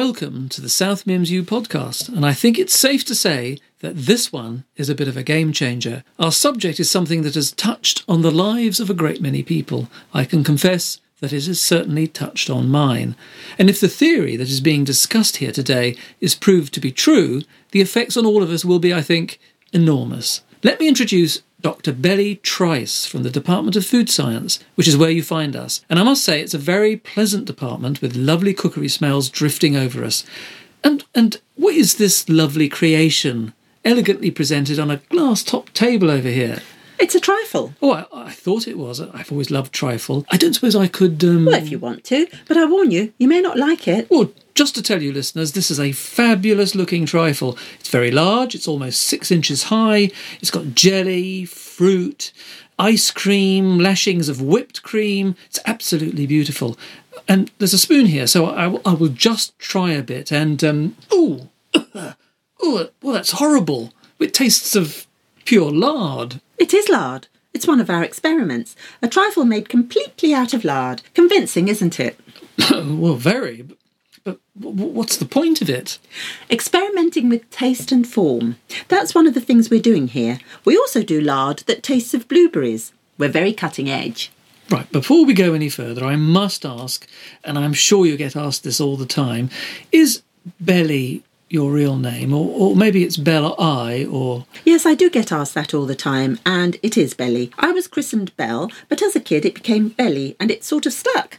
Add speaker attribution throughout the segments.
Speaker 1: Welcome to the South Mims U podcast, and I think it's safe to say that this one is a bit of a game changer. Our subject is something that has touched on the lives of a great many people. I can confess that it has certainly touched on mine. And if the theory that is being discussed here today is proved to be true, the effects on all of us will be, I think, enormous. Let me introduce Dr. Belly Trice from the Department of Food Science, which is where you find us. And I must say, it's a very pleasant department with lovely cookery smells drifting over us. And, and what is this lovely creation, elegantly presented on a glass top table over here?
Speaker 2: It's a trifle.
Speaker 1: Oh, I, I thought it was. I've always loved trifle. I don't suppose I could. Um...
Speaker 2: Well, if you want to, but I warn you, you may not like it.
Speaker 1: Well, just to tell you, listeners, this is a fabulous looking trifle. It's very large, it's almost six inches high, it's got jelly, fruit, ice cream, lashings of whipped cream. It's absolutely beautiful. And there's a spoon here, so I, I will just try a bit. And, um, ooh, ooh, well, that's horrible. It tastes of pure lard.
Speaker 2: It is lard. It's one of our experiments. A trifle made completely out of lard. Convincing, isn't it?
Speaker 1: well, very. But what's the point of it?
Speaker 2: Experimenting with taste and form. That's one of the things we're doing here. We also do lard that tastes of blueberries. We're very cutting edge.
Speaker 1: Right, before we go any further, I must ask, and I'm sure you get asked this all the time is Belly your real name, or, or maybe it's Bella I, or.
Speaker 2: Yes, I do get asked that all the time, and it is Belly. I was christened Belle, but as a kid it became Belly, and it sort of stuck.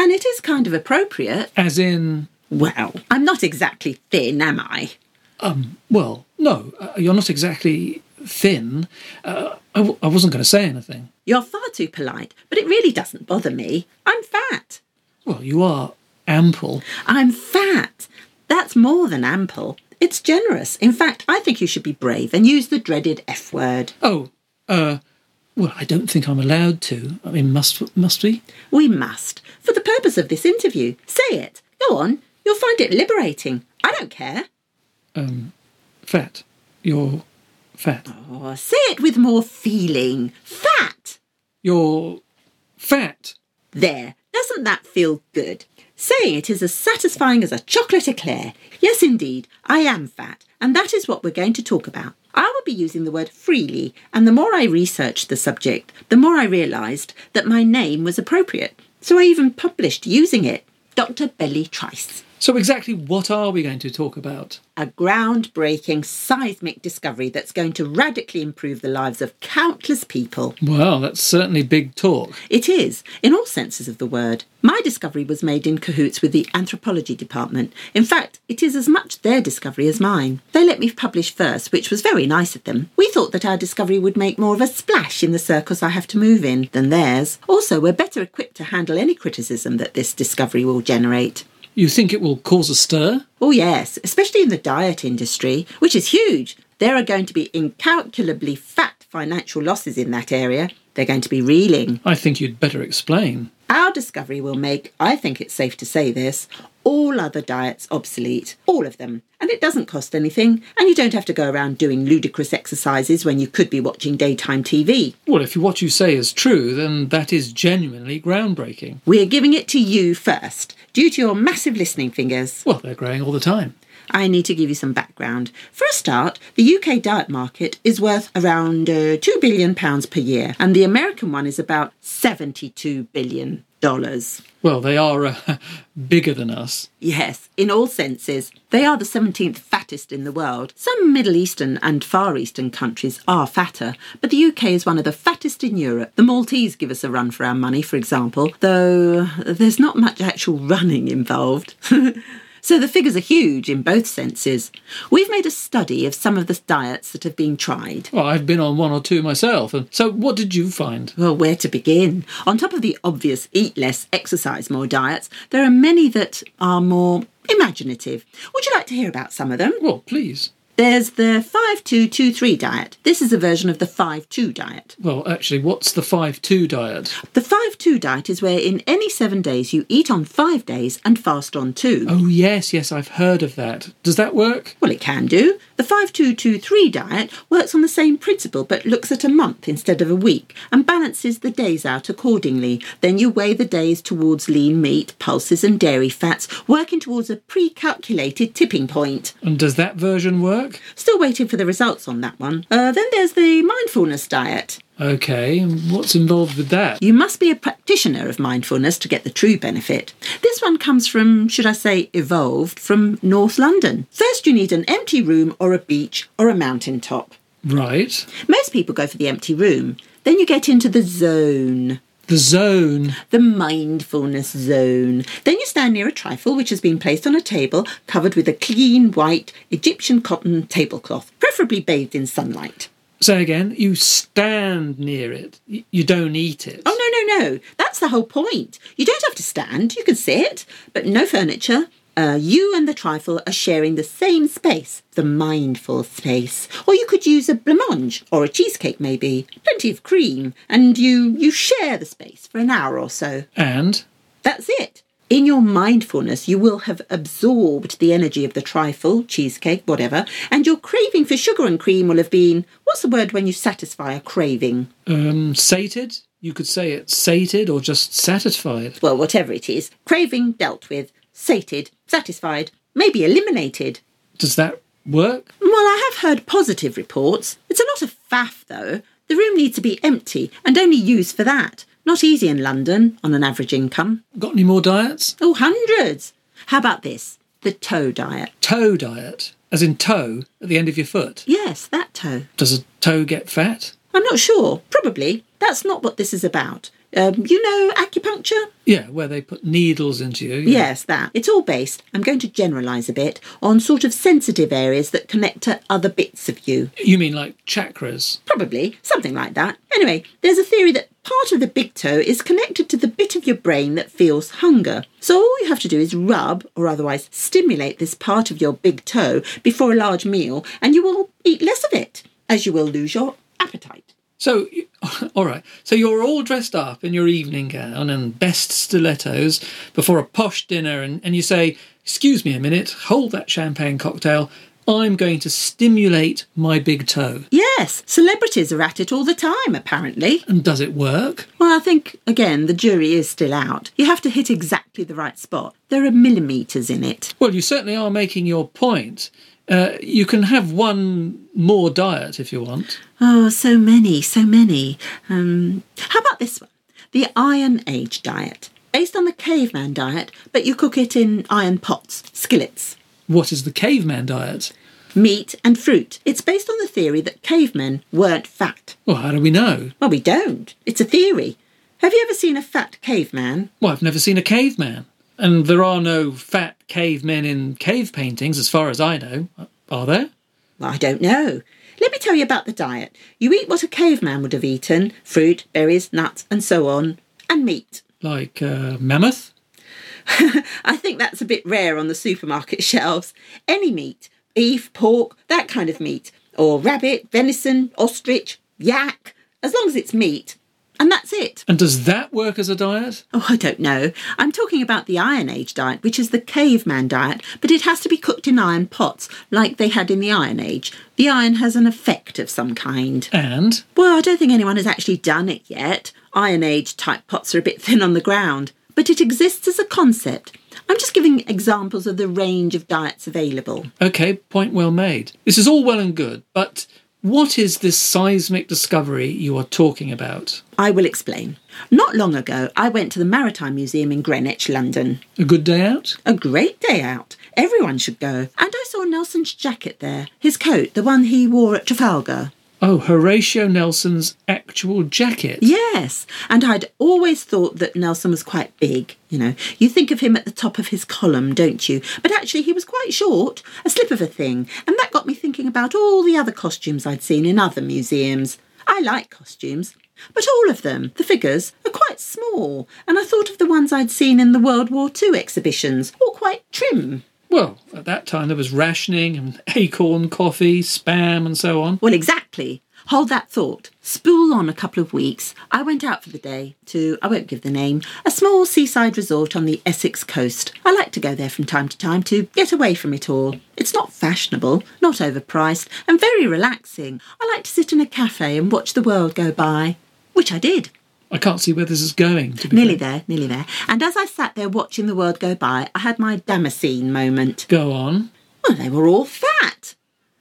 Speaker 2: And it is kind of appropriate.
Speaker 1: As in.
Speaker 2: Well, I'm not exactly thin, am I?
Speaker 1: Um, well, no, uh, you're not exactly thin. Uh, I w- I wasn't going to say anything.
Speaker 2: You're far too polite, but it really doesn't bother me. I'm fat.
Speaker 1: Well, you are ample.
Speaker 2: I'm fat. That's more than ample. It's generous. In fact, I think you should be brave and use the dreaded F word.
Speaker 1: Oh, uh, well, I don't think I'm allowed to. I mean, must must we?
Speaker 2: We must, for the purpose of this interview. Say it. Go on. You'll find it liberating. I don't care.
Speaker 1: Um, fat. You're fat.
Speaker 2: Oh, say it with more feeling. Fat.
Speaker 1: You're fat.
Speaker 2: There. Doesn't that feel good? Saying it is as satisfying as a chocolate eclair. Yes, indeed, I am fat, and that is what we're going to talk about. I will be using the word freely, and the more I researched the subject, the more I realised that my name was appropriate. So I even published using it Dr. Belly Trice.
Speaker 1: So, exactly what are we going to talk about?
Speaker 2: A groundbreaking seismic discovery that's going to radically improve the lives of countless people.
Speaker 1: Well, that's certainly big talk.
Speaker 2: It is, in all senses of the word. My discovery was made in cahoots with the anthropology department. In fact, it is as much their discovery as mine. They let me publish first, which was very nice of them. We thought that our discovery would make more of a splash in the circles I have to move in than theirs. Also, we're better equipped to handle any criticism that this discovery will generate.
Speaker 1: You think it will cause a stir?
Speaker 2: Oh, yes, especially in the diet industry, which is huge. There are going to be incalculably fat financial losses in that area. They're going to be reeling.
Speaker 1: I think you'd better explain.
Speaker 2: Our discovery will make, I think it's safe to say this, all other diets obsolete. All of them. And it doesn't cost anything, and you don't have to go around doing ludicrous exercises when you could be watching daytime TV.
Speaker 1: Well, if what you say is true, then that is genuinely groundbreaking.
Speaker 2: We're giving it to you first, due to your massive listening fingers.
Speaker 1: Well, they're growing all the time.
Speaker 2: I need to give you some background. For a start, the UK diet market is worth around uh, £2 billion per year, and the American one is about $72 billion.
Speaker 1: Well, they are uh, bigger than us.
Speaker 2: Yes, in all senses. They are the 17th fattest in the world. Some Middle Eastern and Far Eastern countries are fatter, but the UK is one of the fattest in Europe. The Maltese give us a run for our money, for example, though there's not much actual running involved. So the figures are huge in both senses. We've made a study of some of the diets that have been tried.
Speaker 1: Well, I've been on one or two myself. So what did you find?
Speaker 2: Well, where to begin? On top of the obvious eat less, exercise more diets, there are many that are more imaginative. Would you like to hear about some of them?
Speaker 1: Well, please.
Speaker 2: There's the 5223 diet. This is a version of the 5-2 diet.
Speaker 1: Well, actually, what's the 5 2 diet?
Speaker 2: The 5-2 diet is where in any seven days you eat on five days and fast on two.
Speaker 1: Oh, yes, yes, I've heard of that. Does that work?
Speaker 2: Well, it can do. The 5223 diet works on the same principle but looks at a month instead of a week and balances the days out accordingly. Then you weigh the days towards lean meat, pulses, and dairy fats, working towards a pre calculated tipping point.
Speaker 1: And does that version work?
Speaker 2: Still waiting for the results on that one. Uh, then there's the mindfulness diet.
Speaker 1: Okay, and what's involved with that?
Speaker 2: You must be a practitioner of mindfulness to get the true benefit. This one comes from, should I say, evolved from North London. First, you need an empty room or a beach or a mountain top.
Speaker 1: Right.
Speaker 2: Most people go for the empty room. Then you get into the zone.
Speaker 1: The zone.
Speaker 2: The mindfulness zone. Then you stand near a trifle which has been placed on a table covered with a clean white Egyptian cotton tablecloth, preferably bathed in sunlight.
Speaker 1: Say again, you stand near it. You don't eat it.
Speaker 2: Oh, no, no, no. That's the whole point. You don't have to stand, you can sit, but no furniture. Uh, you and the trifle are sharing the same space, the mindful space. Or you could use a blancmange or a cheesecake, maybe. Plenty of cream, and you, you share the space for an hour or so.
Speaker 1: And
Speaker 2: That's it. In your mindfulness, you will have absorbed the energy of the trifle, cheesecake, whatever, and your craving for sugar and cream will have been what's the word when you satisfy a craving?
Speaker 1: um, sated? You could say it's sated or just satisfied.
Speaker 2: Well, whatever it is, craving dealt with, sated, satisfied, maybe eliminated.
Speaker 1: Does that work?
Speaker 2: Well, I have heard positive reports. It's a lot of faff, though. The room needs to be empty and only used for that. Not easy in London on an average income.
Speaker 1: Got any more diets?
Speaker 2: Oh, hundreds. How about this? The toe diet.
Speaker 1: Toe diet, as in toe at the end of your foot.
Speaker 2: Yes, that toe.
Speaker 1: Does a toe get fat?
Speaker 2: I'm not sure. Probably. That's not what this is about. Um, you know acupuncture?
Speaker 1: Yeah, where they put needles into you.
Speaker 2: Yes, that. It's all based, I'm going to generalise a bit, on sort of sensitive areas that connect to other bits of you.
Speaker 1: You mean like chakras?
Speaker 2: Probably, something like that. Anyway, there's a theory that part of the big toe is connected to the bit of your brain that feels hunger. So all you have to do is rub, or otherwise stimulate this part of your big toe before a large meal, and you will eat less of it, as you will lose your appetite.
Speaker 1: So, all right. So you're all dressed up in your evening gown and best stilettos before a posh dinner, and, and you say, Excuse me a minute, hold that champagne cocktail. I'm going to stimulate my big toe.
Speaker 2: Yes, celebrities are at it all the time, apparently.
Speaker 1: And does it work?
Speaker 2: Well, I think, again, the jury is still out. You have to hit exactly the right spot. There are millimetres in it.
Speaker 1: Well, you certainly are making your point. Uh, you can have one more diet if you want.
Speaker 2: Oh, so many, so many. Um, how about this one? The Iron Age diet. Based on the caveman diet, but you cook it in iron pots, skillets.
Speaker 1: What is the caveman diet?
Speaker 2: Meat and fruit. It's based on the theory that cavemen weren't fat.
Speaker 1: Well, how do we know?
Speaker 2: Well, we don't. It's a theory. Have you ever seen a fat caveman?
Speaker 1: Well, I've never seen a caveman. And there are no fat cavemen in cave paintings, as far as I know. Are there?
Speaker 2: I don't know. Let me tell you about the diet. You eat what a caveman would have eaten fruit, berries, nuts, and so on, and meat.
Speaker 1: Like uh, mammoth?
Speaker 2: I think that's a bit rare on the supermarket shelves. Any meat, beef, pork, that kind of meat, or rabbit, venison, ostrich, yak, as long as it's meat. And that's it.
Speaker 1: And does that work as a diet?
Speaker 2: Oh, I don't know. I'm talking about the Iron Age diet, which is the caveman diet, but it has to be cooked in iron pots, like they had in the Iron Age. The iron has an effect of some kind.
Speaker 1: And
Speaker 2: Well, I don't think anyone has actually done it yet. Iron Age type pots are a bit thin on the ground, but it exists as a concept. I'm just giving examples of the range of diets available.
Speaker 1: okay, point well made. This is all well and good, but what is this seismic discovery you are talking about?
Speaker 2: I will explain. Not long ago, I went to the Maritime Museum in Greenwich, London.
Speaker 1: A good day out?
Speaker 2: A great day out. Everyone should go. And I saw Nelson's jacket there, his coat, the one he wore at Trafalgar.
Speaker 1: Oh, Horatio Nelson's actual jacket.
Speaker 2: Yes, and I'd always thought that Nelson was quite big. You know, you think of him at the top of his column, don't you? But actually, he was quite short, a slip of a thing, and that got me thinking about all the other costumes I'd seen in other museums. I like costumes, but all of them, the figures, are quite small, and I thought of the ones I'd seen in the World War II exhibitions, all quite trim.
Speaker 1: Well, at that time there was rationing and acorn coffee, spam, and so on.
Speaker 2: Well, exactly. Hold that thought. Spool on a couple of weeks. I went out for the day to, I won't give the name, a small seaside resort on the Essex coast. I like to go there from time to time to get away from it all. It's not fashionable, not overpriced, and very relaxing. I like to sit in a cafe and watch the world go by. Which I did.
Speaker 1: I can't see where this is going.
Speaker 2: Nearly
Speaker 1: fair.
Speaker 2: there, nearly there. And as I sat there watching the world go by, I had my Damascene moment.
Speaker 1: Go on.
Speaker 2: Well, they were all fat.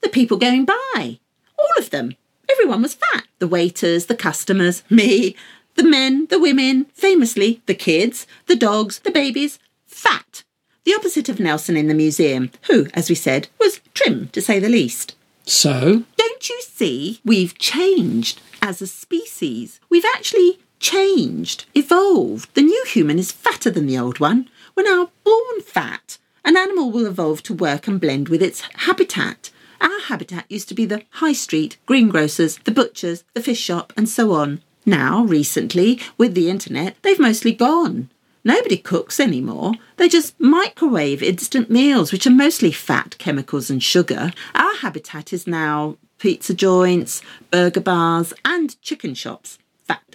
Speaker 2: The people going by. All of them. Everyone was fat. The waiters, the customers, me, the men, the women, famously, the kids, the dogs, the babies. Fat. The opposite of Nelson in the museum, who, as we said, was trim, to say the least.
Speaker 1: So,
Speaker 2: Don't you see? We've changed as a species. We've actually changed, evolved. The new human is fatter than the old one. We're now born fat. An animal will evolve to work and blend with its habitat. Our habitat used to be the high street, greengrocers, the butchers, the fish shop, and so on. Now, recently, with the internet, they've mostly gone. Nobody cooks anymore. They just microwave instant meals, which are mostly fat, chemicals, and sugar. Our habitat is now pizza joints, burger bars, and chicken shops.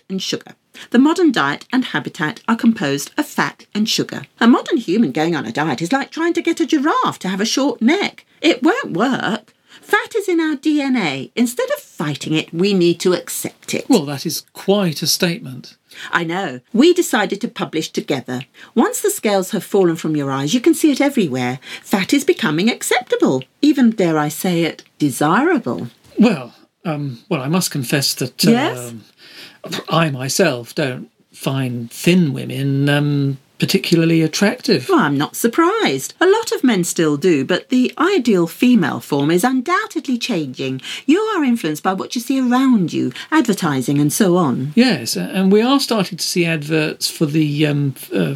Speaker 2: And sugar. The modern diet and habitat are composed of fat and sugar. A modern human going on a diet is like trying to get a giraffe to have a short neck. It won't work. Fat is in our DNA. Instead of fighting it, we need to accept it.
Speaker 1: well, that is quite a statement.
Speaker 2: I know. We decided to publish together. Once the scales have fallen from your eyes, you can see it everywhere. Fat is becoming acceptable, even, dare I say it, desirable.
Speaker 1: Well, um, well, I must confess that
Speaker 2: Yes?
Speaker 1: um, I myself don't find thin women um, particularly attractive.
Speaker 2: Well, I'm not surprised. A lot of men still do, but the ideal female form is undoubtedly changing. You are influenced by what you see around you, advertising and so on.
Speaker 1: Yes, and we are starting to see adverts for the um, uh,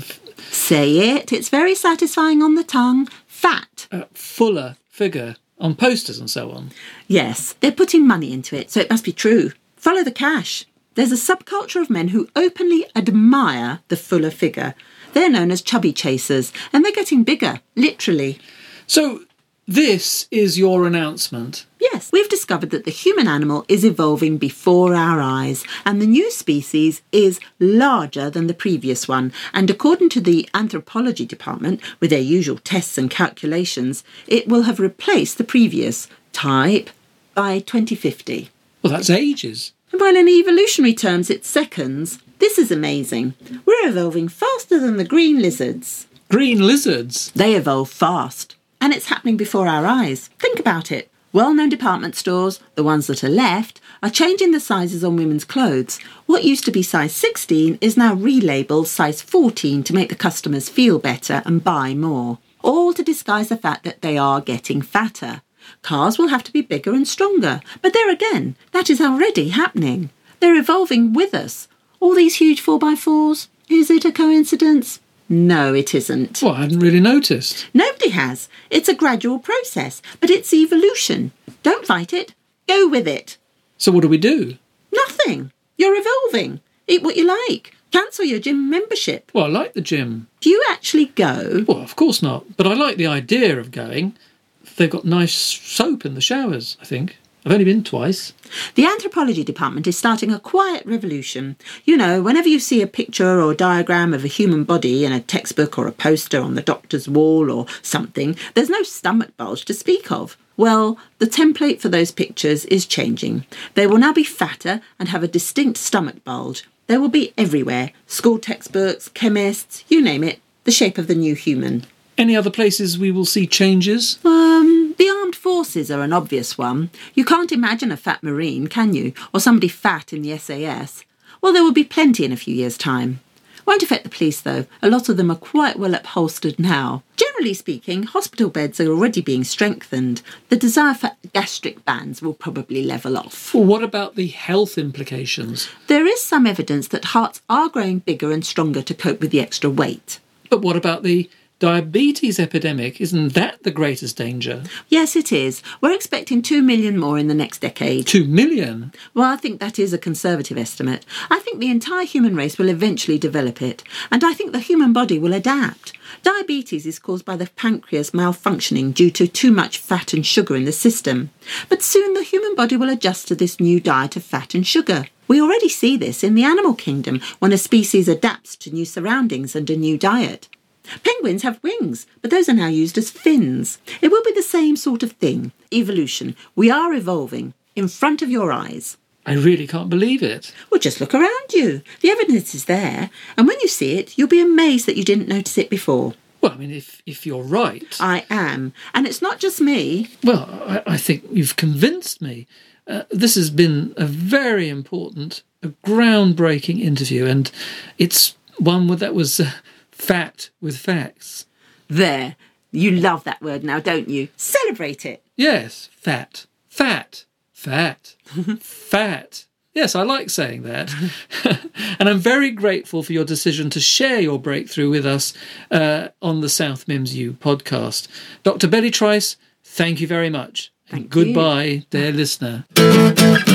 Speaker 2: Say it, it's very satisfying on the tongue. Fat.
Speaker 1: uh, fuller figure on posters and so on.
Speaker 2: Yes, they're putting money into it, so it must be true. Follow the cash. There's a subculture of men who openly admire the fuller figure. They're known as chubby chasers, and they're getting bigger, literally.
Speaker 1: So, this is your announcement.
Speaker 2: Yes, we've discovered that the human animal is evolving before our eyes, and the new species is larger than the previous one. And according to the anthropology department, with their usual tests and calculations, it will have replaced the previous type by 2050.
Speaker 1: Well, that's ages.
Speaker 2: Well, in evolutionary terms, it's seconds. This is amazing. We're evolving faster than the green lizards.
Speaker 1: Green lizards.
Speaker 2: They evolve fast, and it's happening before our eyes. Think about it. Well known department stores, the ones that are left, are changing the sizes on women's clothes. What used to be size 16 is now relabeled size 14 to make the customers feel better and buy more. All to disguise the fact that they are getting fatter. Cars will have to be bigger and stronger, but there again, that is already happening. They're evolving with us. All these huge 4x4s, is it a coincidence? No, it isn't.
Speaker 1: Well, I hadn't really noticed.
Speaker 2: Nobody has. It's a gradual process, but it's evolution. Don't fight it. Go with it.
Speaker 1: So, what do we do?
Speaker 2: Nothing. You're evolving. Eat what you like. Cancel your gym membership.
Speaker 1: Well, I like the gym.
Speaker 2: Do you actually go?
Speaker 1: Well, of course not. But I like the idea of going. They've got nice soap in the showers, I think. I've only been twice.
Speaker 2: The anthropology department is starting a quiet revolution. You know, whenever you see a picture or diagram of a human body in a textbook or a poster on the doctor's wall or something, there's no stomach bulge to speak of. Well, the template for those pictures is changing. They will now be fatter and have a distinct stomach bulge. They will be everywhere school textbooks, chemists, you name it, the shape of the new human.
Speaker 1: Any other places we will see changes?
Speaker 2: Um, the armed forces are an obvious one. You can't imagine a fat Marine, can you? Or somebody fat in the SAS. Well, there will be plenty in a few years' time. Won't affect the police, though. A lot of them are quite well upholstered now. Generally speaking, hospital beds are already being strengthened. The desire for gastric bands will probably level off.
Speaker 1: Well, what about the health implications?
Speaker 2: There is some evidence that hearts are growing bigger and stronger to cope with the extra weight.
Speaker 1: But what about the diabetes epidemic, isn't that the greatest danger?
Speaker 2: Yes, it is. We're expecting 2 million more in the next decade.
Speaker 1: Two million?
Speaker 2: Well, I think that is a conservative estimate. I think the entire human race will eventually develop it, and I think the human body will adapt. Diabetes is caused by the pancreas malfunctioning due to too much fat and sugar in the system. But soon the human body will adjust to this new diet of fat and sugar. We already see this in the animal kingdom when a species adapts to new surroundings and a new diet. Penguins have wings, but those are now used as fins. It will be the same sort of thing. Evolution. We are evolving in front of your eyes.
Speaker 1: I really can't believe it.
Speaker 2: Well, just look around you. The evidence is there, and when you see it, you'll be amazed that you didn't notice it before.
Speaker 1: Well, I mean, if, if you're right.
Speaker 2: I am. And it's not just me.
Speaker 1: Well, I, I think you've convinced me. Uh, this has been a very important, a groundbreaking interview, and it's one that was uh, fat with facts.
Speaker 2: There. You love that word now, don't you? Celebrate it.
Speaker 1: Yes, fat. Fat. Fat. fat. Yes, I like saying that. and I'm very grateful for your decision to share your breakthrough with us uh, on the South Mims U podcast. Dr. Betty Trice, thank you very much.
Speaker 2: Thank
Speaker 1: and goodbye, dear listener.